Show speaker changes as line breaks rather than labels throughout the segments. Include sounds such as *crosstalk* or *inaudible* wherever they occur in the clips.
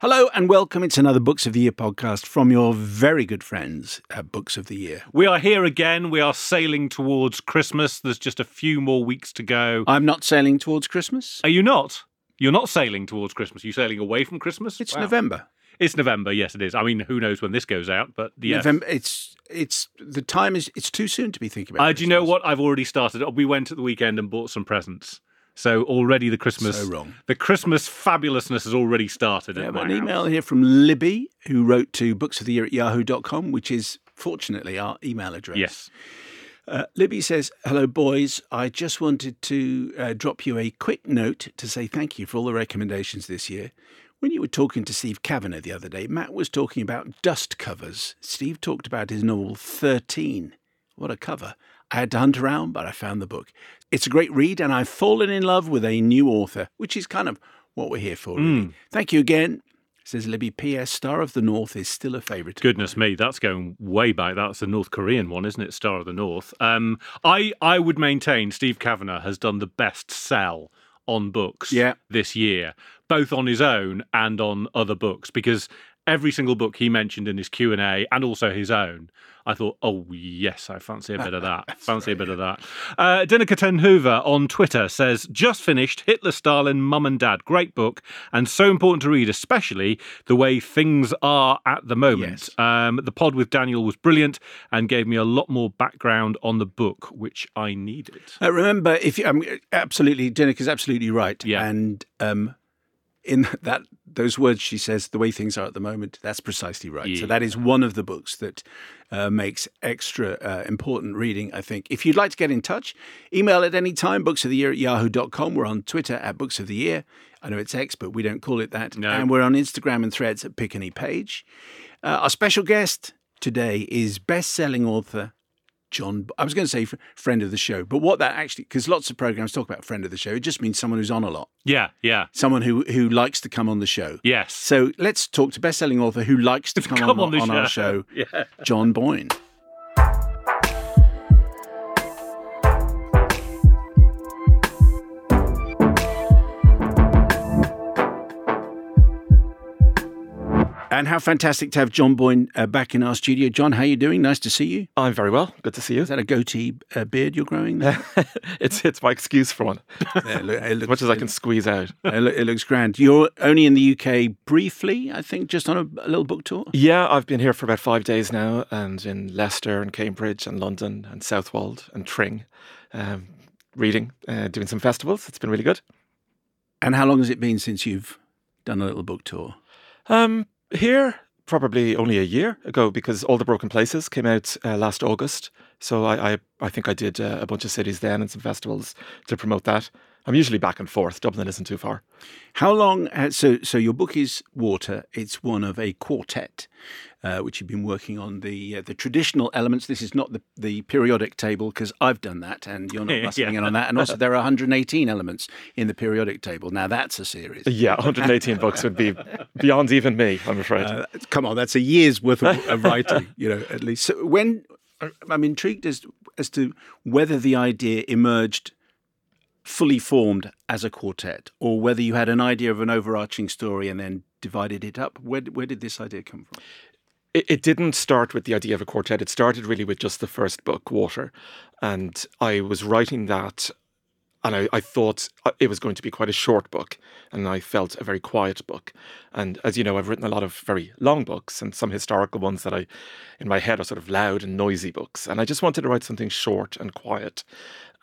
Hello and welcome. It's another Books of the Year podcast from your very good friends at Books of the Year.
We are here again. We are sailing towards Christmas. There's just a few more weeks to go.
I'm not sailing towards Christmas.
Are you not? You're not sailing towards Christmas. You're sailing away from Christmas?
It's
Wow.
November.
It's November. Yes, it is. I mean, who knows when this goes out, but yes.
November. It's it's the time is it's too soon to be thinking about.
Uh, do you know
Christmas.
what? I've already started. We went at the weekend and bought some presents. So already the Christmas,
So wrong.
the Christmas fabulousness has already started.
We
at
have
my
an
house.
email here from Libby, who wrote to books of the year at yahoo.com, which is fortunately our email address.
Yes.
Uh, Libby says, Hello, boys. I just wanted to uh, drop you a quick note to say thank you for all the recommendations this year. When you were talking to Steve Cavanagh the other day, Matt was talking about dust covers. Steve talked about his novel 13. What a cover. I had to hunt around, but I found the book. It's a great read, and I've fallen in love with a new author, which is kind of what we're here for, really. Thank you again. Says Libby, P.S. Star of the North is still a favourite.
Goodness me, that's going way back. That's the North Korean one, isn't it? Star of the North. Um, I I would maintain Steve Cavanagh has done the best sell on books
Yeah.
this year, both on his own and on other books, because every single book he mentioned in his Q and A and also his own, I thought, oh yes, I fancy a bit of that. *laughs* fancy a bit of that. Uh, Dinaka Ten Hoover on Twitter says, just finished Hitler, Stalin, Mum and Dad. Great book and so important to read, especially the way things are at the moment.
Yes.
Um, the pod with Daniel was brilliant and gave me a lot more background on the book, which I needed.
Uh, remember, if you, um, absolutely, Janik is absolutely right.
Yeah.
And um, in *laughs* that those words she says, the way things are at the moment, that's precisely right. So that is one of the books that uh, makes extra uh, important reading, I think. If you'd like to get in touch, email at any time, books of the year at yahoo.com. We're on Twitter at books of the year. I know it's X, but we don't call it that.
No.
And we're on Instagram and threads at Pick Any Page. Uh, our special guest today is best-selling author John. I was going to say friend of the show, but what that actually, because lots of programs talk about friend of the show, it just means someone who's on a lot,
Yeah, yeah,
someone who who likes to come on the show.
yes.
So let's talk to best-selling author who likes to come,
Come
on,
on
our
show.
show, *laughs*
Yeah.
John Boyne. And how fantastic to have John Boyne uh, back in our studio. John, how are you doing? Nice to see you.
I'm very well. Good to see you.
Is that a goatee uh, beard you're growing? there? *laughs*
it's it's my excuse for one,
Yeah, it loo- it
as much as I can squeeze out.
It, loo- it looks grand. You're only in the UK briefly, I think, just on a, a little book tour.
Yeah, I've been here for about five days now, and in Leicester and Cambridge and London and Southwold and Tring, um, reading, uh, doing some festivals. It's been really good.
And how long has it been since you've done a little book tour?
Um, here, probably only a year ago, because All the Broken Places came out uh, last August. So I, I, I think I did uh, a bunch of cities then and some festivals to promote that. I'm usually back and forth. Dublin isn't too far.
How long? Uh, so, so your book is Water. It's one of a quartet, uh, which you've been working on the uh, the traditional elements. This is not the the periodic table because I've done that, and you're not *laughs*
Yeah.
muscling in on that. And also, there are 118 elements in the periodic table. Now, that's a series.
Yeah, 118 *laughs* books would be beyond even me, I'm afraid.
Uh, come on, that's a year's worth of, of writing, *laughs* you know, at least. So when I'm intrigued as as to whether the idea emerged fully formed as a quartet, or whether you had an idea of an overarching story and then divided it up. Where where did this idea come from?
it, it didn't start with the idea of a quartet. It started really with just the first book, Water. And I was writing that, and I, I thought uh, it was going to be quite a short book. And I felt a very quiet book. And as you know, I've written a lot of very long books and some historical ones that I, in my head, are sort of loud and noisy books. And I just wanted to write something short and quiet.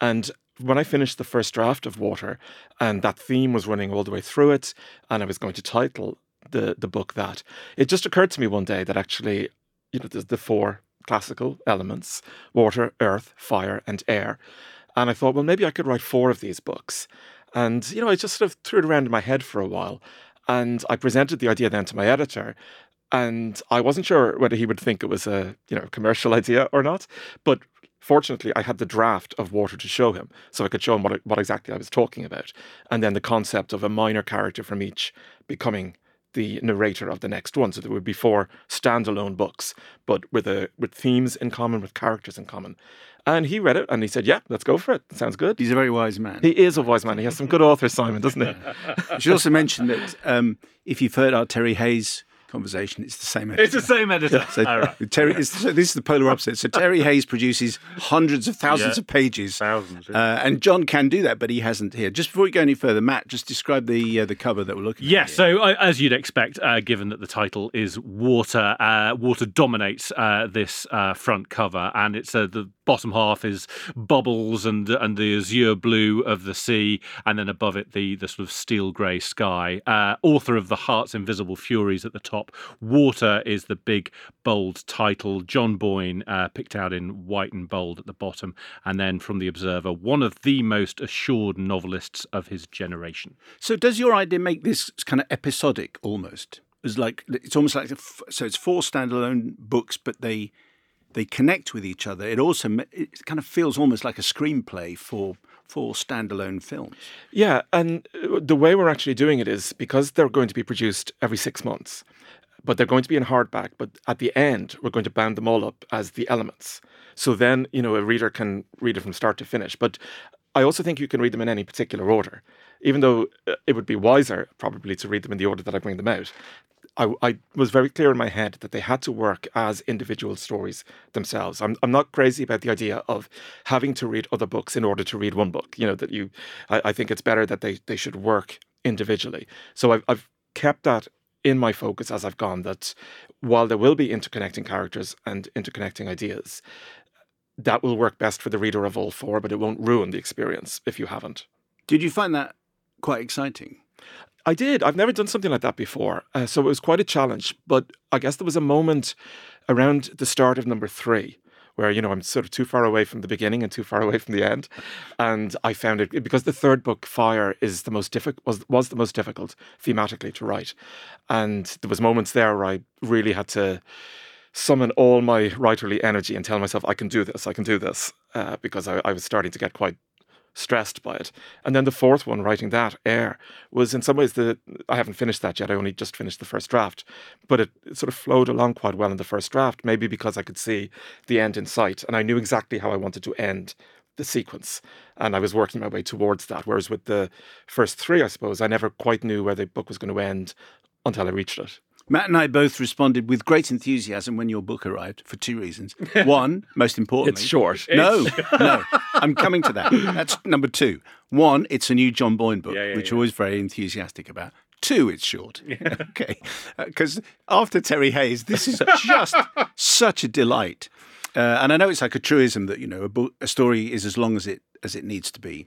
And when I finished the first draft of Water, and that theme was running all the way through it, and I was going to title the the book that. It just occurred to me one day that actually, you know, there's the four classical elements: water, earth, fire, and air. And I thought, well, maybe I could write four of these books. And you know, I just sort of threw it around in my head for a while, and I presented the idea then to my editor. And I wasn't sure whether he would think it was a you know commercial *laughs* idea or not, but Fortunately, I had the draft of Water to show him, so I could show him what, what exactly I was talking about. And then the concept of a minor character from each becoming the narrator of the next one. So there would be four standalone books, but with a with themes in common, with characters in common. And he read it and he said, "Yeah, let's go for it. Sounds good."
He's a very wise man.
He is a wise man. He has some good authors, Simon, doesn't he?
I *laughs* should also mention that um, if you've heard our Terry Hayes conversation. It's the same editor.
It's the same editor.
So,
right. *laughs*
Terry, so this is the polar opposite. So Terry *laughs* Hayes produces hundreds of thousands
Yeah.
of pages,
Thousands.
uh, and John can do that, but he hasn't here. Just before we go any further, Matt, just describe the uh, the cover that we're looking
Yeah,
at. here.
so uh, as you'd expect, uh, given that the title is water, uh, water dominates uh, this uh, front cover, and it's uh, the bottom half is bubbles and and the azure blue of the sea, and then above it the the sort of steel grey sky. Uh, author of the Heart's Invisible Furies at the top. Water is the big bold title. John Boyne uh, picked out in white and bold at the bottom, and then from the Observer, one of the most assured novelists of his generation.
So does your idea make this kind of episodic almost? It's like it's almost like so it's four standalone books, but they they connect with each other. It also it kind of feels almost like a screenplay for four standalone films.
Yeah, and uh, the way we're actually doing it is because they're going to be produced every six months, but they're going to be in hardback. But at the end, we're going to band them all up as the elements. So then, you know, a reader can read it from start to finish. But I also think you can read them in any particular order, even though uh, it would be wiser probably to read them in the order that I bring them out. I, I was very clear in my head that they had to work as individual stories themselves. I'm, I'm not crazy about the idea of having to read other books in order to read one book. You know that you, I, I think it's better that they they should work individually. So I've I've kept that in my focus as I've gone. That while there will be interconnecting characters and interconnecting ideas, that will work best for the reader of all four, but it won't ruin the experience if you haven't.
Did you find that quite exciting?
I did. I've never done something like that before. Uh, so it was quite a challenge. But I guess there was a moment around the start of number three where, you know, I'm sort of too far away from the beginning and too far away from the end. And I found it because the third book, Fire, is the most difficult was was the most difficult thematically to write. And there was moments there where I really had to summon all my writerly energy and tell myself I can do this, I can do this, uh, because I, I was starting to get quite stressed by it. And then the fourth one, writing that, Air, was in some ways the I haven't finished that yet. I only just finished the first draft, but it, it sort of flowed along quite well in the first draft. Maybe because I could see the end in sight, and I knew exactly how I wanted to end the sequence, and I was working my way towards that. Whereas with the first three, I suppose I never quite knew where the book was going to end until I reached it.
Matt and I both responded with great enthusiasm when your book arrived for two reasons. *laughs* One, most importantly,
It's short.
No, *laughs* no, I'm coming to that. That's number two. One, it's a new John Boyne book,
Yeah, yeah,
which
yeah.
I was very enthusiastic about. Two, it's short. *laughs* okay, because after Terry Hayes, this is just such a delight. Uh, and I know it's like a truism that you know a, book, a story is as long as it as it needs to be,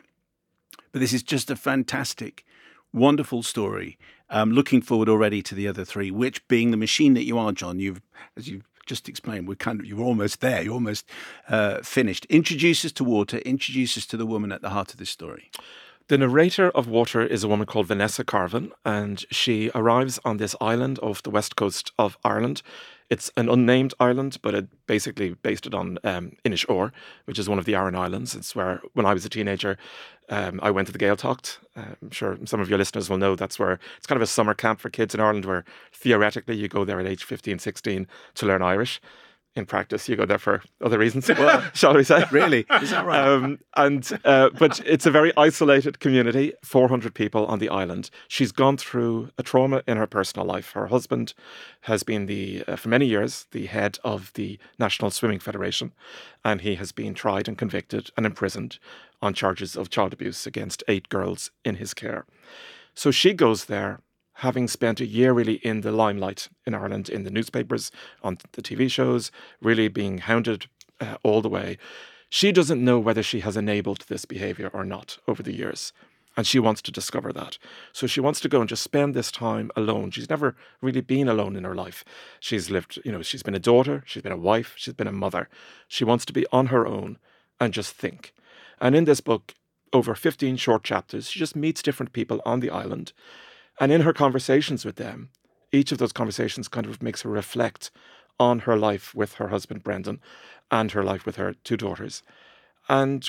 but this is just a fantastic, wonderful story. Um, looking forward already to the other three, which being the machine that you are, John, you've as you've just explained, we're kind of you're almost there, you're almost uh, finished. Introduce us to water. Introduce us to the woman at the heart of this story.
The narrator of Water is a woman called Vanessa Carvin, and she arrives on this island off the west coast of Ireland. It's an unnamed island, but it basically based it on um, Inishour, which is one of the Aran Islands. It's where, when I was a teenager, um, I went to the Gaeltacht. Uh, I'm sure some of your listeners will know that's where it's kind of a summer camp for kids in Ireland, where theoretically you go there at age 15, 16 to learn Irish. In practice, you go there for other reasons, *laughs* shall we say?
Really, is that right?
Um, and uh, but it's a very isolated community, 400 people on the island. She's gone through a trauma in her personal life. Her husband has been the uh, for many years the head of the National Swimming Federation, and he has been tried and convicted and imprisoned on charges of child abuse against eight girls in his care. So she goes there having spent a year really in the limelight in Ireland, in the newspapers, on the TV shows, really being hounded uh, all the way. She doesn't know whether she has enabled this behaviour or not over the years. And she wants to discover that. So she wants to go and just spend this time alone. She's never really been alone in her life. She's lived, you know, she's been a daughter, she's been a wife, she's been a mother. She wants to be on her own and just think. And in this book, over 15 short chapters, she just meets different people on the island. And in her conversations with them, each of those conversations kind of makes her reflect on her life with her husband, Brendan, and her life with her two daughters. And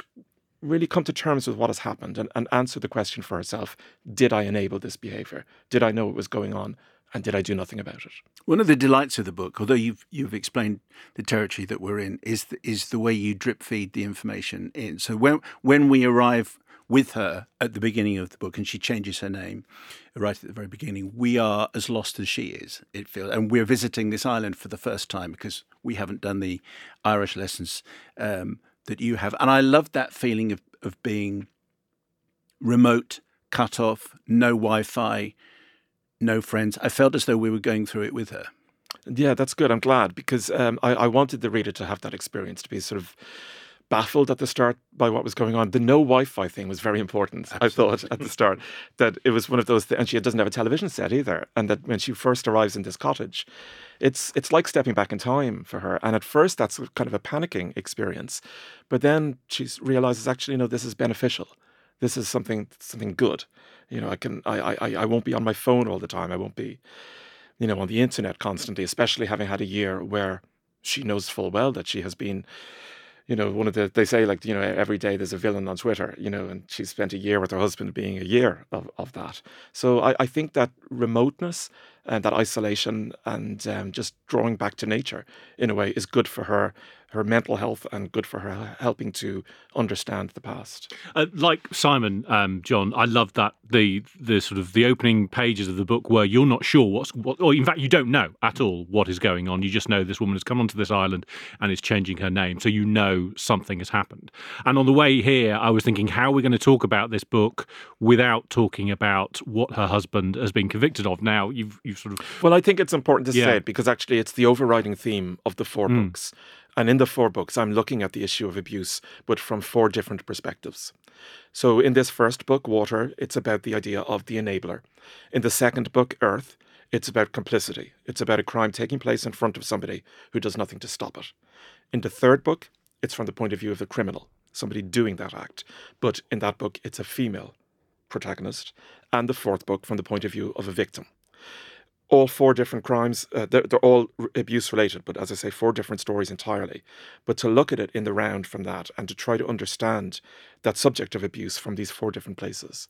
really come to terms with what has happened and, and answer the question for herself Did I enable this behavior? Did I know it was going on? And did I do nothing about it?
One of the delights of the book, although you've you've explained the territory that we're in, is the, is the way you drip feed the information in. So when when we arrive with her at the beginning of the book, and she changes her name right at the very beginning, we are as lost as she is. It feels, and we're visiting this island for the first time because we haven't done the Irish lessons um, that you have. And I love that feeling of, of being remote, cut off, no Wi Fi, no friends. I felt as though we were going through it with her.
Yeah, that's good. I'm glad because um, I, I wanted the reader to have that experience, to be sort of baffled at the start by what was going on. The no Wi-Fi thing was very important. Absolutely. I thought at the start that it was one of those, th- and she doesn't have a television set either. And that when she first arrives in this cottage, it's it's like stepping back in time for her. And at first, that's kind of a panicking experience, but then she realizes actually, no, this is beneficial. This is something something good. You know, I can I I I won't be on my phone all the time. I won't be, you know, on the internet constantly. Especially having had a year where she knows full well that she has been you know, one of the they say like you know every day there's a villain on Twitter, you know, and she spent a year with her husband being a year of, of that. So I, I think that remoteness and that isolation and um, just drawing back to nature in a way is good for her her mental health and good for her helping to understand the past.
Uh, like Simon, um, John, I love that the the sort of the opening pages of the book where you're not sure what's what, or in fact you don't know at all what is going on. You just know this woman has come onto this island and is changing her name, so you know something has happened. And on the way here, I was thinking, how are we going to talk about this book without talking about what her husband has been convicted of? Now you've you've sort of
well, I think it's important to yeah. say it because actually it's the overriding theme of the four mm. books. And in the four books, I'm looking at the issue of abuse, but from four different perspectives. So in this first book, Water, it's about the idea of the enabler. In the second book, Earth, it's about complicity. It's about a crime taking place in front of somebody who does nothing to stop it. In the third book, it's from the point of view of the criminal, somebody doing that act. But in that book, it's a female protagonist. And the fourth book, from the point of view of a victim all four different crimes. Uh, they're, they're, all abuse related, but as I say, four different stories entirely. But to look at it in the round from that and to try to understand that subject of abuse from these four different places.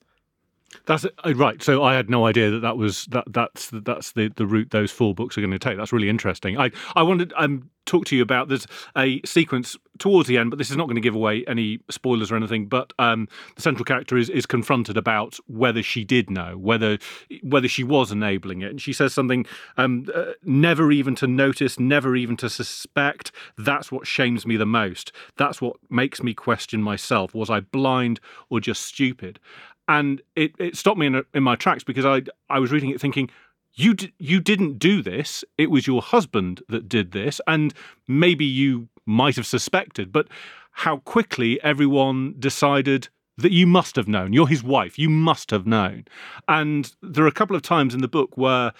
That's uh, right. So I had no idea that that was that that's that's the the route those four books are going to take. That's really interesting. I I wanted um talk to you about. There's a sequence towards the end, but this is not going to give away any spoilers or anything. But um, the central character is, is confronted about whether she did know, whether whether she was enabling it, and she says something: um, uh, "Never even to notice, never even to suspect. That's what shames me the most. That's what makes me question myself. Was I blind or just stupid?" And it, it stopped me in, in my tracks because I I was reading it thinking you d- you didn't do this. It was your husband that did this, and maybe you might have suspected, but how quickly everyone decided that you must have known. You're his wife. You must have known. And there are a couple of times in the book where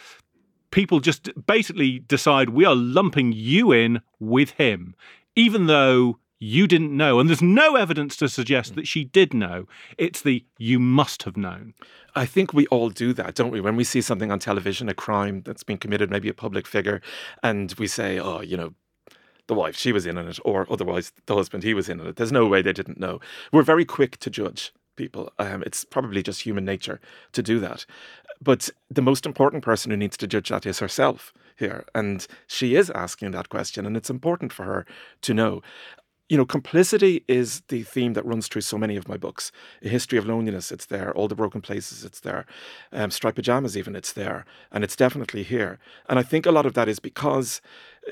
people just basically decide we are lumping you in with him, even though you didn't know. And there's no evidence to suggest that she did know. It's the you must have known.
I think we all do that, don't we? When we see something on television, a crime that's been committed, maybe a public figure, and we say, oh, you know, the wife, she was in on it, or otherwise the husband, he was in on it. There's no way they didn't know. We're very quick to judge people. Um, it's probably just human nature to do that. But the most important person who needs to judge that is herself here. And she is asking that question, and it's important for her to know you know, complicity is the theme that runs through so many of my books. A history of loneliness, it's there. All the broken places, it's there. Um, striped pajamas, even, it's there, and it's definitely here. And I think a lot of that is because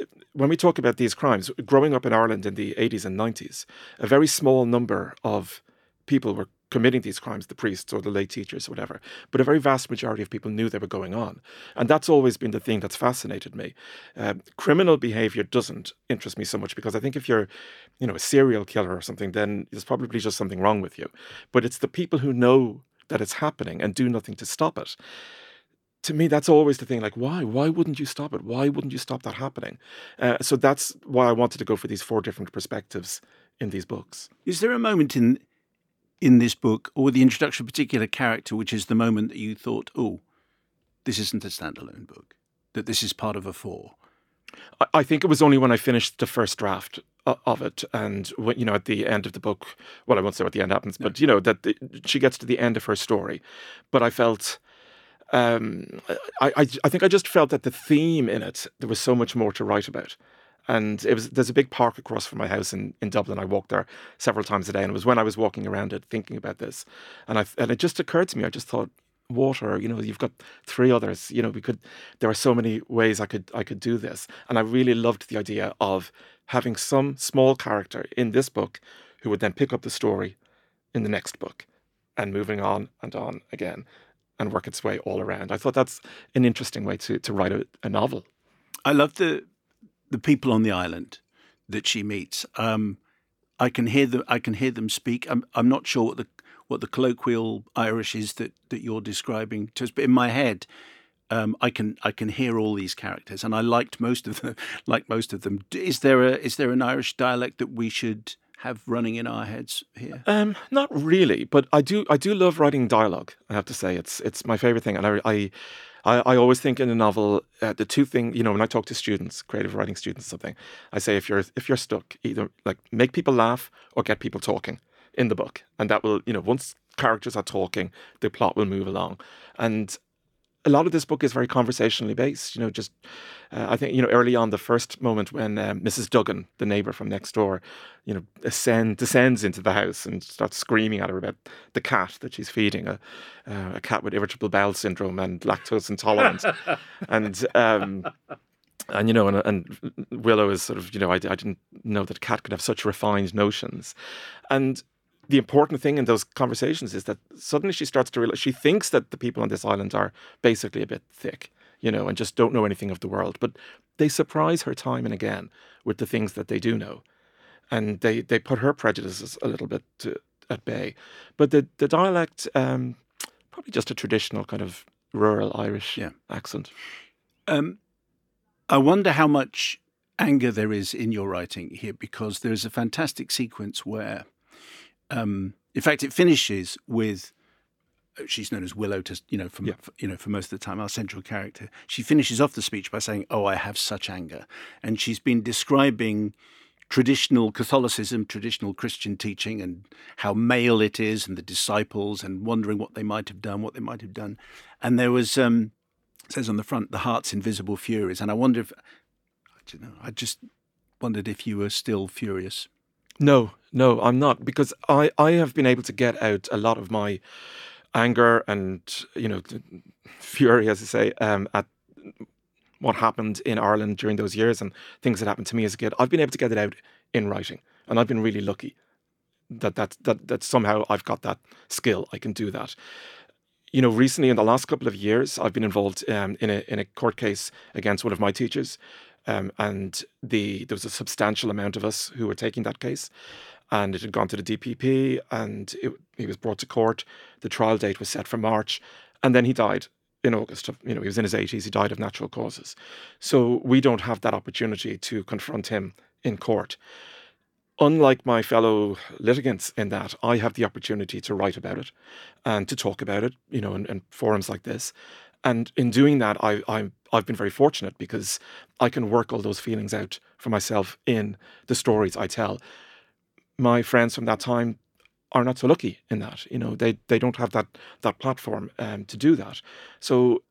uh, when we talk about these crimes, growing up in Ireland in the 80s and 90s, a very small number of people were committing these crimes, the priests or the lay teachers or whatever. But a very vast majority of people knew they were going on. And that's always been the thing that's fascinated me. Uh, criminal behavior doesn't interest me so much because I think if you're, you know, a serial killer or something, then there's probably just something wrong with you. But it's the people who know that it's happening and do nothing to stop it. To me, that's always the thing. Like, why? Why wouldn't you stop it? Why wouldn't you stop that happening? Uh, so that's why I wanted to go for these four different perspectives in these books.
Is there a moment in in this book or the introduction of a particular character which is the moment that you thought, oh, this isn't a standalone book, that this is part of a four?
I think it was only when I finished the first draft of it, and you know, at the end of the book, well, I won't say what the end happens, but you know that the, she gets to the end of her story. But I felt, um, I, I, I think I just felt that the theme in it there was so much more to write about, and it was there's a big park across from my house in, in Dublin. I walked there several times a day, and it was when I was walking around it thinking about this, and I and it just occurred to me. I just thought, water you know you've got three others you know we could there are so many ways i could i could do this and i really loved the idea of having some small character in this book who would then pick up the story in the next book and moving on and on again and work its way all around i thought that's an interesting way to to write a, a novel
i love the the people on the island that she meets um I can hear them. I can hear them speak. I'm. I'm not sure what the what the colloquial Irish is that that you're describing to us, but in my head, um, I can I can hear all these characters, and I liked most of them. *laughs* like most of them, is there a is there an Irish dialect that we should have running in our heads here?
Um, not really, but I do I do love writing dialogue. I have to say it's it's my favorite thing, and I I, I, always think in a novel uh, the two things you know when I talk to students, creative writing students, something I say if you're if you're stuck, either like make people laugh or get people talking in the book, and that will you know once characters are talking, the plot will move along, and a lot of this book is very conversationally based. You know, just uh, I think you know early on the first moment when uh, Mrs. Duggan, the neighbor from next door, you know, ascend, descends into the house and starts screaming at her about the cat that she's feeding, a, uh, a cat with irritable bowel syndrome and lactose intolerance, *laughs* and. Um, and you know, and, and Willow is sort of, you know, I, I didn't know that a cat could have such refined notions, and the important thing in those conversations is that suddenly she starts to realize she thinks that the people on this island are basically a bit thick, you know, and just don't know anything of the world. But they surprise her time and again with the things that they do know. And they, they put her prejudices a little bit to, at bay. But the, the dialect, um, probably just a traditional kind of rural Irish yeah. accent. Um,
I wonder how much anger there is in your writing here because there's a fantastic sequence where um, in fact, it finishes with uh, she's known as Willow to you know for, yeah. you know for most of the time our central character. She finishes off the speech by saying, "Oh, I have such anger," and she's been describing traditional Catholicism, traditional Christian teaching, and how male it is, and the disciples, and wondering what they might have done, what they might have done. And there was um, says on the front, "The heart's invisible furies," and I wonder if I don't know. I just wondered if you were still furious.
No, no, I'm not because I I have been able to get out a lot of my anger and you know *laughs* fury, as I say, um, at what happened in Ireland during those years and things that happened to me as a kid. I've been able to get it out in writing, and I've been really lucky that that that that somehow I've got that skill. I can do that. You know, recently in the last couple of years, I've been involved um, in a in a court case against one of my teachers um, and the there was a substantial amount of us who were taking that case, and it had gone to the DPP, and it, he was brought to court. The trial date was set for March, and then he died in August. Of, you know, he was in his eighties. He died of natural causes. So we don't have that opportunity to confront him in court. Unlike my fellow litigants, in that I have the opportunity to write about it and to talk about it, you know, in, in forums like this. And in doing that, I, I, I've been very fortunate because I can work all those feelings out for myself in the stories I tell. My friends from that time are not so lucky in that. You know, they they don't have that that platform um, to do that. So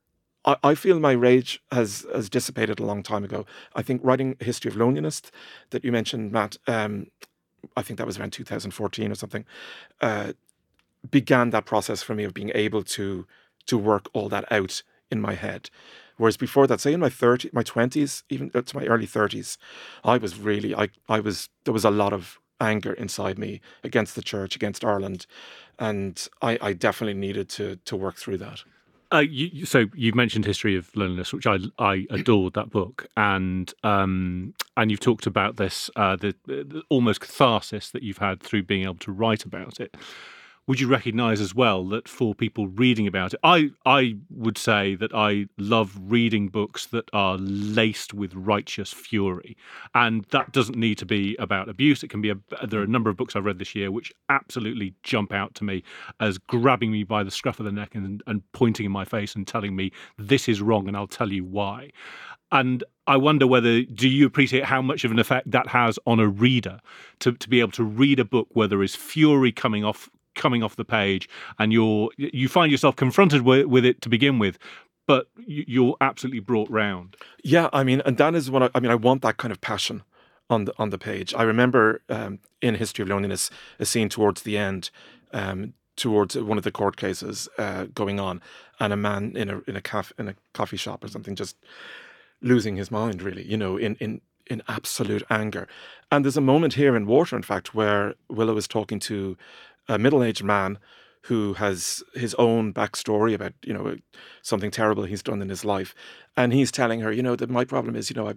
I, I feel my rage has has dissipated a long time ago. I think writing a history of loneliness that you mentioned, Matt. Um, I think that was around 2014 or something. Uh, began that process for me of being able to to work all that out in my head. Whereas before that, say in my 30, my 20s, even to my early 30s, I was really, I, I was, there was a lot of anger inside me against the church, against Ireland. And I, I definitely needed to, to work through that.
Uh, you, so you've mentioned history of loneliness, which I I adored that book, and um, and you've talked about this uh, the, the, almost catharsis that you've had through being able to write about it. Would you recognise as well that for people reading about it, I I would say that I love reading books that are laced with righteous fury, and that doesn't need to be about abuse. It can be a, there are a number of books I've read this year which absolutely jump out to me as grabbing me by the scruff of the neck and, and pointing in my face and telling me this is wrong and I'll tell you why. And I wonder whether do you appreciate how much of an effect that has on a reader to, to be able to read a book where there is fury coming off coming off the page and you're you find yourself confronted with, with it to begin with but you're absolutely brought round.
Yeah i mean and that is what I, I mean i want that kind of passion on the on the page. I remember um, in history of loneliness a scene towards the end um, towards one of the court cases uh, going on and a man in a in a caf- in a coffee shop or something just losing his mind really you know in in in absolute anger. And there's a moment here in water in fact where willow is talking to a middle-aged man who has his own backstory about you know something terrible he's done in his life, and he's telling her, you know, that my problem is, you know, I.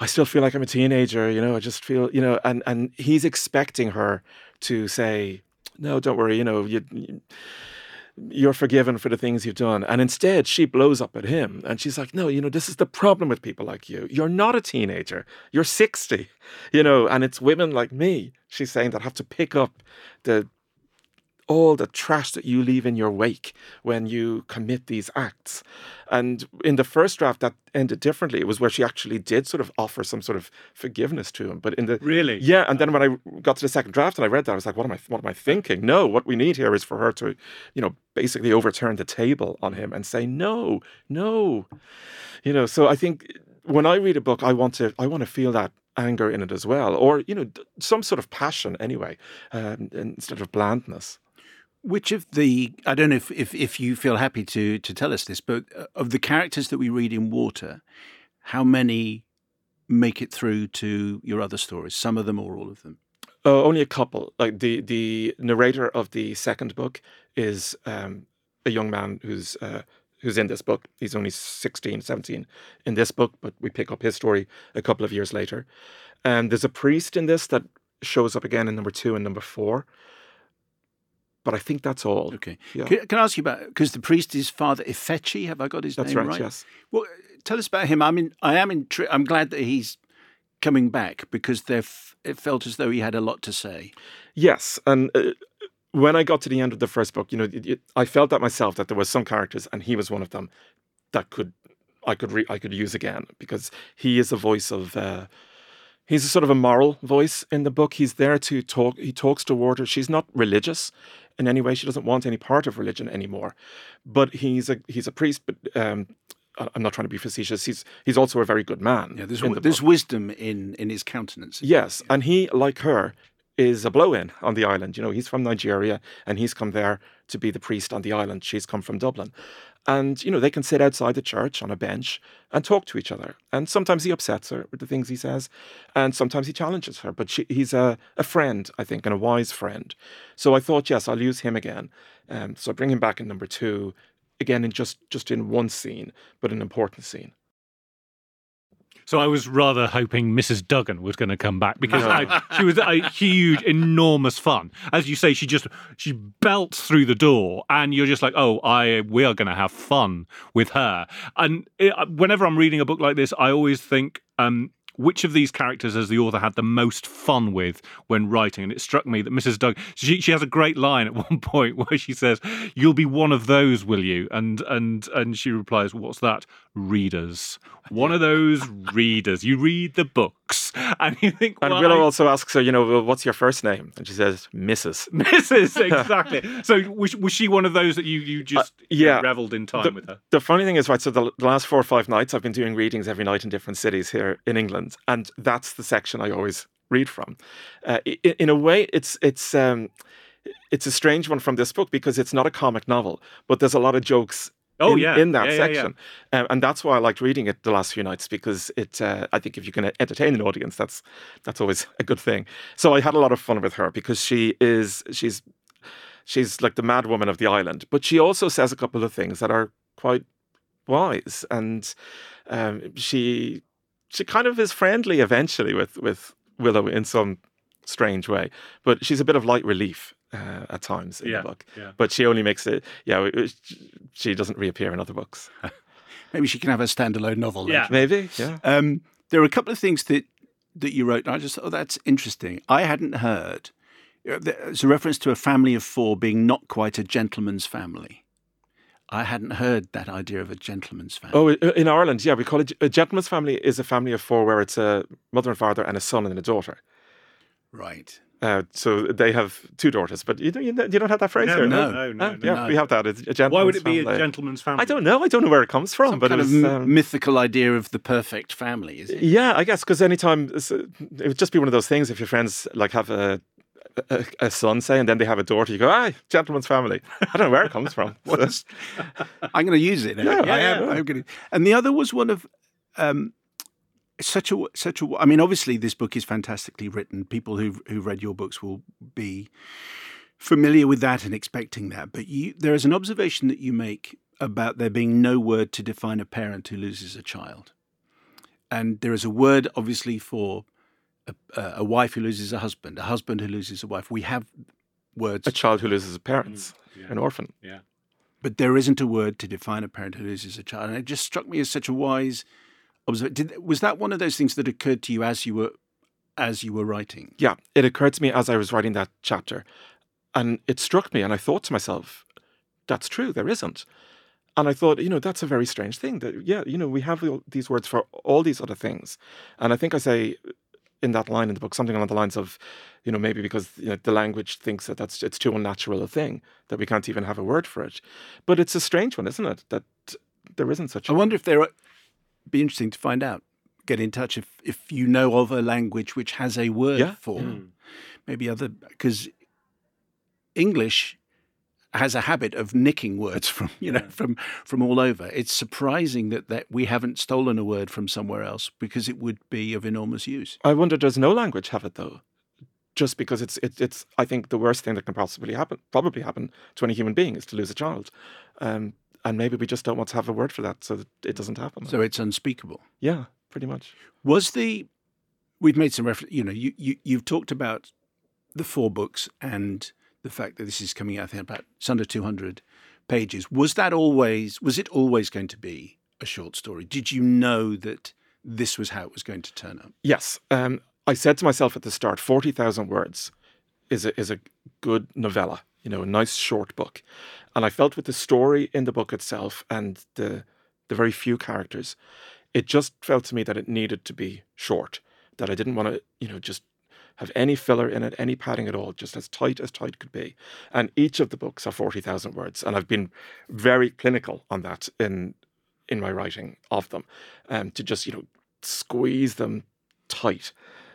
I still feel like I'm a teenager, you know, I just feel, you know, and, and he's expecting her to say, no, don't worry, you know, you, you you're forgiven for the things you've done. And instead, she blows up at him and she's like, No, you know, this is the problem with people like you. You're not a teenager, you're 60, you know, and it's women like me, she's saying, that have to pick up the all the trash that you leave in your wake when you commit these acts. And in the first draft, that ended differently. It was where she actually did sort of offer some sort of forgiveness to him. But in the
really,
yeah. And then when I got to the second draft and I read that, I was like, what am I? What am I thinking? No, what we need here is for her to, you know, basically overturn the table on him and say no, no. You know, so I think when I read a book, I want to I want to feel that anger in it as well, or you know, some sort of passion anyway, um, instead of blandness.
Which of the I don't know if, if, if you feel happy to to tell us this, but uh, of the characters that we read in Water, how many make it through to your other stories? Some of them or all of them?
Uh, only a couple. Like the the narrator of the second book is um, a young man who's uh, who's in this book. He's only 16, 17 in this book, but we pick up his story a couple of years later. And there's a priest in this that shows up again in number two and number four but I think that's all.
Okay. Yeah. Can, can, I ask you about because the priest is Father Ifechi? Have I got his
that's
name
right,
right?
Yes.
Well, tell us about him. I mean, I am intri- I'm glad that he's coming back because f- it felt as though he had a lot to say.
Yes, and. Uh, when I got to the end of the first book, you know, it, it, I felt that myself that there was some characters, and he was one of them, that could I could re- I could use again because he is a voice of uh, he's a sort of a moral voice in the book. He's there to talk. He talks to Water. She's not religious in any way. She doesn't want any part of religion anymore. But he's a he's a priest. But um, I'm not trying to be facetious. He's he's also a very good man.
Yeah, there's, the there's wisdom in in his countenance.
Yes, and he, like her, is a blow-in on the island. You know, he's from Nigeria and he's come there to be the priest on the island. She's come from Dublin, and, you know, they can sit outside the church on a bench and talk to each other. And sometimes he upsets her with the things he says, and sometimes he challenges her. But she, he's a, a friend, I think, and a wise friend. So I thought, yes, I'll use him again. Um, so I bring him back in number two, again, in just, just in one scene, but an important scene.
So I was rather hoping Mrs. Duggan was going to come back because I, *laughs* she was a huge, enormous fun. As you say, she just she belts through the door, and you're just like, oh, I we are going to have fun with her. And it, whenever I'm reading a book like this, I always think. Um, which of these characters has the author had the most fun with when writing? And it struck me that Mrs. Doug, she, she has a great line at *laughs* one point where she says, "You'll be one of those, will you?" And and and she replies, "What's that? Readers. One of those readers. You read the books, *laughs* and you think."
Well, and Willow also asks her, "You know, well, what's your first name?" And she says, "Mrs." *laughs*
Mrs. Exactly. so was, was she one of those that you you uh, just uh, yeah reveled in time
the,
with her?
The funny thing is, right. So the, the last four or five nights, I've been doing readings every night in different cities here in England, and that's the section I always read from. Uh, in, in, a way, it's it's. Um, it's a strange one from this book because it's not a comic novel, but there's a lot of jokes
Oh
in,
yeah,
in that
yeah,
section, yeah, um, and that's why I liked reading it the last few nights because it. Uh, I think if you can entertain an audience, that's that's always *laughs* a good thing. So I had a lot of fun with her because she is she's she's like the mad woman of the island, but she also says a couple of things that are quite wise, and um, she she kind of is friendly eventually with with Willow in some strange way, but she's a bit of light relief uh, at times in
Yeah,
the book.
yeah.
But she only makes it. Yeah, it- it- she doesn't reappear in other books. *laughs*
Maybe she can have a standalone novel.
Yeah.
later.
Maybe. Yeah.
Um, there are a couple of things that that you wrote, and I just thought, oh, that's interesting. I hadn't heard. uh, There's a reference to a family of four being not quite a gentleman's family. I hadn't heard that idea of a gentleman's family.
Oh, in Ireland, yeah, we call it a gentleman's family is a family of four where it's a mother and father and a son and a daughter.
right.
Uh, so they have two daughters, but you don't, you don't have that phrase
No,
here,
no,
no, no, no.
yeah,
no.
we have that. It's a gentleman's
Why would it be a gentleman's family?
I don't know. I don't know where it comes from,
Some
but
kind
it
of
was,
m-
um,
mythical idea of the perfect family, is it?
Yeah, I guess because anytime it's, it would just be one of those things. If your friends like have a, a a son, say, and then they have a daughter, you go, "Ah, gentleman's family." I don't know where it comes from. *laughs*
I'm going to use it. now.
Yeah,
I am.
yeah.
I'm going to. And the other was one of um, such a such a. I mean, obviously, this book is fantastically written. People who who read your books will be familiar with that and expecting that. But you, there is an observation that you make about there being no word to define a parent who loses a child, and there is a word, obviously, for a, a wife who loses a husband, a husband who loses a wife. We have words
a child who loses mm, parents,
yeah.
an orphan.
Yeah.
but there isn't a word to define a parent who loses a child. And it just struck me as such a wise observation. Was that one of those things that occurred to you as you were as you were writing?
Yeah, it occurred to me as I was writing that chapter, and it struck me, and I thought to myself, "That's true. There isn't." And I thought, you know, that's a very strange thing. That yeah, you know, we have all these words for all these other things, and I think I say in that line in the book something along the lines of, you know, maybe because you know the language thinks that that's it's too unnatural a thing that we can't even have a word for it. But it's a strange one, isn't it? That there isn't such.
I
a
wonder if there are, be interesting to find out. Get in touch if if you know of a language which has a word
Yeah.
for
Mm.
maybe other because English has a habit of nicking words from you know from from all over. It's surprising that that we haven't stolen a word from somewhere else because it would be of enormous use.
I wonder does no language have it though? Just because it's it, it's I think the worst thing that can possibly happen probably happen to any human being is to lose a child, um, and maybe we just don't want to have a word for that so that it doesn't happen.
So it's unspeakable.
yeah, pretty much.
Was the we've made some reference. You know, you, you you've talked about the four books and the fact that this is coming out I think about it's under two hundred pages. Was that always was it always going to be a short story? Did you know that this was how it was going to turn out?
Yes, um, I said to myself at the start, forty thousand words is a is a good novella. You know, a nice short book, and I felt with the story in the book itself and the the very few characters, it just felt to me that it needed to be short. That I didn't want to, you know, just have any filler in it, any padding at all, just as tight as tight could be. And each of the books are forty thousand words, and I've been very clinical on that in in my writing of them, um, to just you know squeeze them tight.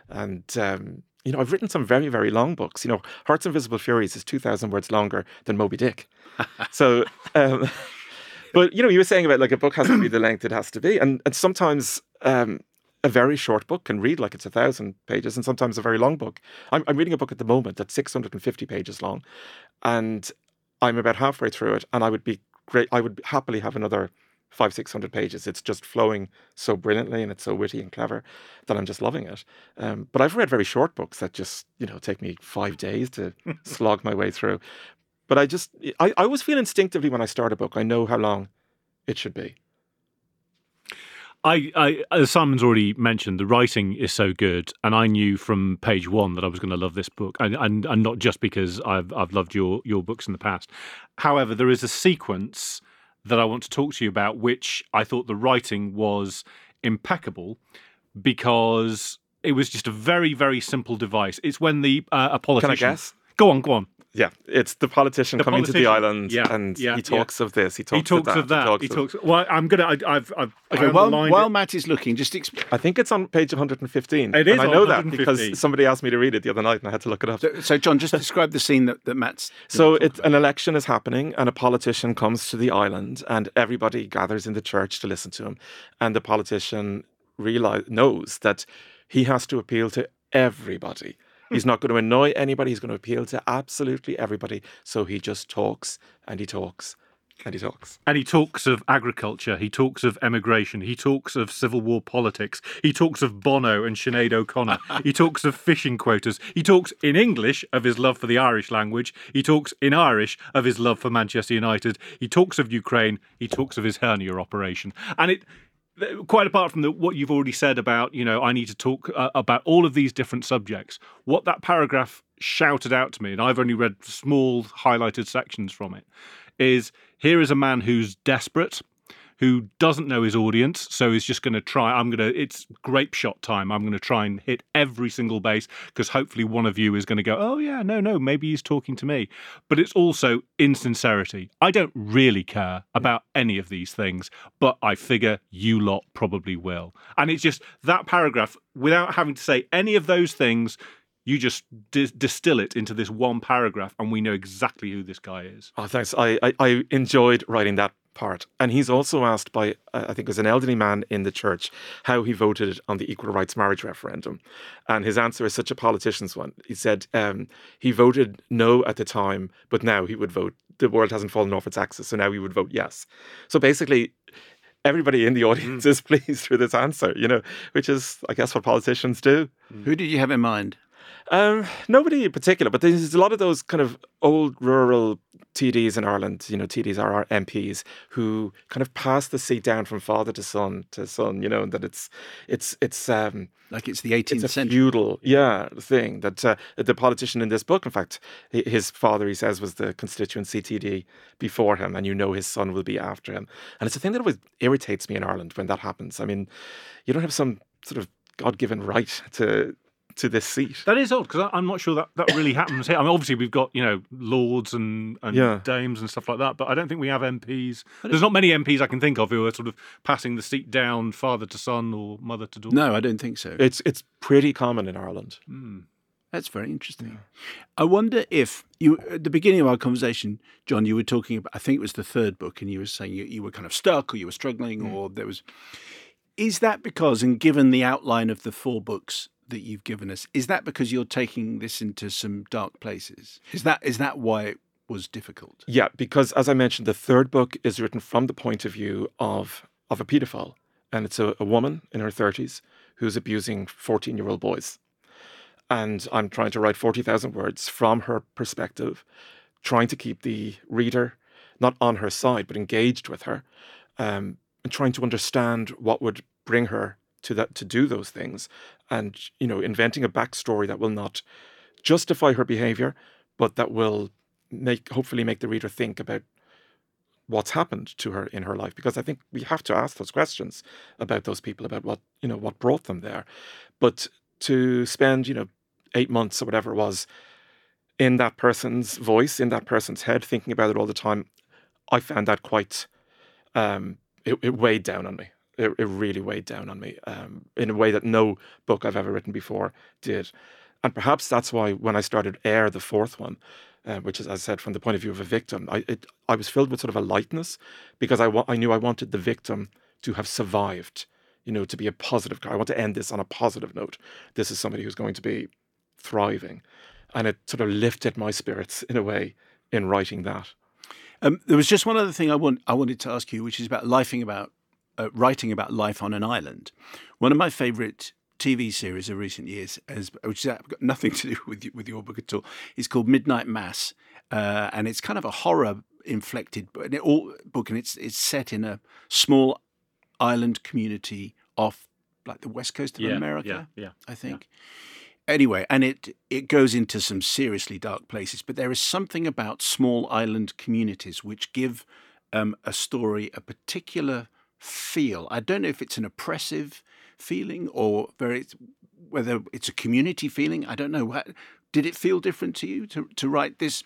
And um, you know, I've written some very very long books. You know, Hearts Invisible Furies is two thousand words longer than Moby Dick. *laughs* so. Um, *laughs* but you know, you were saying about like a book has to be the length it has to be, and and sometimes um, a very short book can read like it's a thousand pages, and sometimes a very long book. I'm, I'm reading a book at the moment that's 650 pages long, and I'm about halfway through it, and I would be great. I would happily have another five, six hundred pages. It's just flowing so brilliantly, and it's so witty and clever that I'm just loving it. Um, but I've read very short books that just you know take me five days to *laughs* slog my way through. But I just I, I always feel instinctively when I start a book, I know how long it should be.
I, I, as Simon's already mentioned, the writing is so good, and I knew from page one that I was going to love this book, and, and and not just because I've I've loved your your books in the past. However, there is a sequence that I want to talk to you about, which I thought the writing was impeccable because it was just a very very simple device. It's when the uh, a politician.
Can I guess?
Go on, go on.
Yeah, it's the politician
The
coming to the island,
Yeah,
and
yeah,
he talks of this. He talks,
He talks
of
of
that.
that. He talks. Well, I'm gonna. I, I've. I've.
Okay, while. Matt is looking, just exp-
I think it's on page 115.
It is
and I know that because somebody asked me to read it the other night, and I had to look it up.
so, so John, just describe the scene that, that Matt's.
So it, an election is happening, and a politician comes to the island, and everybody gathers in the church to listen to him. And the politician realize knows that he has to appeal to everybody. He's not going to annoy anybody. He's going to appeal to absolutely everybody. So he just talks and he talks And he talks.
And he talks of agriculture, he talks of emigration, he talks of Civil War politics, he talks of Bono and Sinead O'Connor, he talks of fishing quotas, he talks in English of his love for the Irish language, he talks in Irish of his love for Manchester United, he talks of Ukraine, he talks of his hernia operation. And it quite apart from the, what you've already said about you know i need to talk uh, about all of these different subjects what that paragraph shouted out to me and i've only read small highlighted sections from it is here is a man who's desperate, who doesn't know his audience, so he's just going to try. I'm going to, it's grape shot time. I'm going to try and hit every single base because hopefully one of you is going to go, oh, yeah, no, no, maybe he's talking to me. But it's also insincerity. I don't really care about any of these things, but I figure you lot probably will. And it's just that paragraph, without having to say any of those things, you just distill it into this one paragraph and we know exactly who this guy is.
Oh, thanks. I, I, I enjoyed writing that part. And he's also asked by, uh, I think it was an elderly man in the church, how he voted on the equal rights marriage referendum. And his answer is such a politician's one. He said um, he voted no at the time, but now he would vote. The world hasn't fallen off its axis, so now he would vote yes. So basically, everybody in the audience mm. is *laughs* pleased with his answer, you know, which is, I guess, what politicians do.
Who did you have in mind?
Um, nobody in particular, but there's a lot of those kind of old rural TDs in Ireland, you know, TDs are our MPs who kind of pass the seat down from father to son to son, you know, and that it's it's it's um
like it's the 18th
it's a
century.
feudal, yeah, thing that uh, the politician in this book, in fact, his father, he says, was the constituency TD before him, and you know his son will be after him, and it's a thing that always irritates me in Ireland when that happens. I mean, you don't have some sort of God-given right to to this seat.
That is odd because I'm not sure that that really happens here. I mean, obviously we've got you know lords and, and yeah. dames and stuff like that, but I don't think we have MPs. There's not many MPs I can think of who are sort of passing the seat down father to son or mother to daughter.
No, I don't think so.
It's it's pretty common in Ireland. Mm.
That's very interesting. I wonder if you, at the beginning of our conversation, John, you were talking about, I think it was the third book, and you were saying you, you were kind of stuck or you were struggling mm. or there was. Is that because, and given the outline of the four books, that you've given us is that because you're taking this into some dark places? Is that is that why it was difficult?
Yeah because as i mentioned the third book is written from the point of view of of a pedophile and it's a, a woman in her 30s who's abusing 14 year old boys. And i'm trying to write 40,000 words from her perspective trying to keep the reader not on her side but engaged with her um, and trying to understand what would bring her to that to do those things. And you know inventing a backstory that will not justify her behavior but that will make hopefully make the reader think about what's happened to her in her life. Because i think we have to ask those questions about those people about what you know what brought them there. But to spend you know 8 months or whatever it was in that person's voice in that person's head thinking about it all the time i found that quite um it, it weighed down on me it, it really weighed down on me um, in a way that no book I've ever written before did. And perhaps that's why when I started Air, the fourth one, uh, which is, as I said, from the point of view of a victim, I, it, I was filled with sort of a lightness because I, wa- I knew I wanted the victim to have survived, you know, to be a positive guy. I want to end this on a positive note. This is somebody who's going to be thriving. And it sort of lifted my spirits in a way in writing that.
Um, there was just one other thing I want I wanted to ask you, which is about lifing about uh, writing about life on an island. One of my favourite TV series of recent years, has, which has got nothing to do *laughs* with with your book at all, is called Midnight Mass, uh, and it's kind of a horror inflected book, and it's it's set in a small island community off like the west coast of
yeah,
America.
Yeah, yeah,
I think. Yeah. Anyway, and it it goes into some seriously dark places, but there is something about small island communities which give um, a story a particular feel. I don't know if it's an oppressive feeling or very whether it's a community feeling. I don't know. Did it feel different to you to to write this?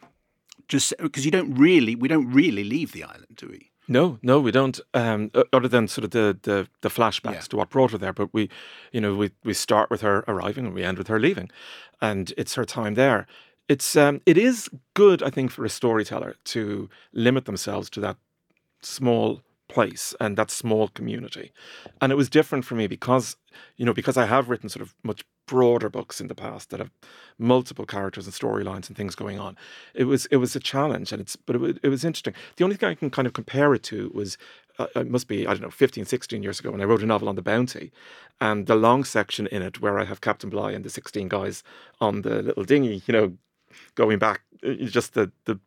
Just because you don't really, we don't really leave the island, do we?
No, no, we don't. Um, other than sort of the the, the flashbacks yeah. to what brought her there, but we, you know, we we start with her arriving and we end with her leaving, and it's her time there. It's um, it is good, I think, for a storyteller to limit themselves to that small place and that small community. And it was different for me because you know, because I have written sort of much broader books in the past that have multiple characters and storylines and things going on. It was it was a challenge, and it's but it was, it was interesting. The only thing I can kind of compare it to was uh, it must be I don't know 15, 16 years ago when I wrote a novel on the bounty, and the long section in it where I have Captain Bligh and the sixteen guys on the little dinghy, you know, going back uh, just the the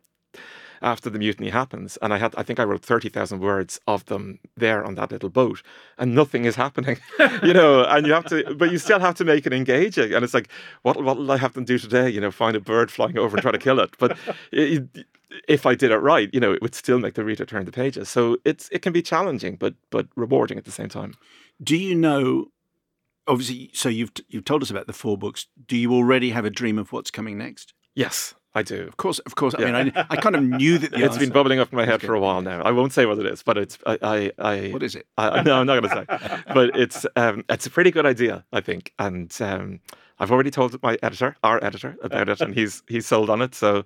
after the mutiny happens. And I had, I think I wrote 30,000 words of them there on that little boat and nothing is happening, *laughs* you know, and you have to, but you still have to make it engaging. And it's like, what, what will I have to do today? You know, find a bird flying over and try to kill it. But *laughs* it, if I did it right, you know, it would still make the reader turn the pages. So it's, it can be challenging, but, but rewarding at the same time.
Do you know obviously so you've you've told us about the four books do you already have a dream of what's coming next
yes I do.
Of course, of course. Yeah. I mean, I, I kind of knew that. *laughs*
it's been bubbling up in my head for a while now. I won't say what it is, but it's I. I, I
what is it?
I, no, I'm not going to say. but it's um, it's a pretty good idea, I think, and um, I've already told my editor, our editor, about it, and he's he's sold on it. So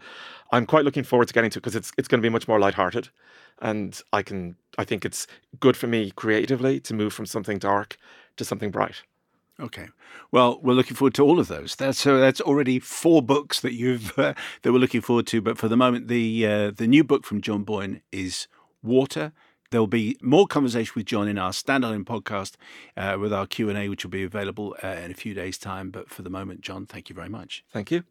I'm quite looking forward to getting to it because it's it's going to be much more lighthearted, and I can I think it's good for me creatively to move from something dark to something bright.
Okay. Well, we're looking forward to all of those. That's so that's already four books that you've *laughs* uh, that we're looking forward to. But for the moment, the uh, the new book from John Boyne is Water. There'll be more conversation with John in our standalone podcast uh, with our Q and A, which will be available uh, in a few days' time. But for the moment, John, thank you very much.
Thank you.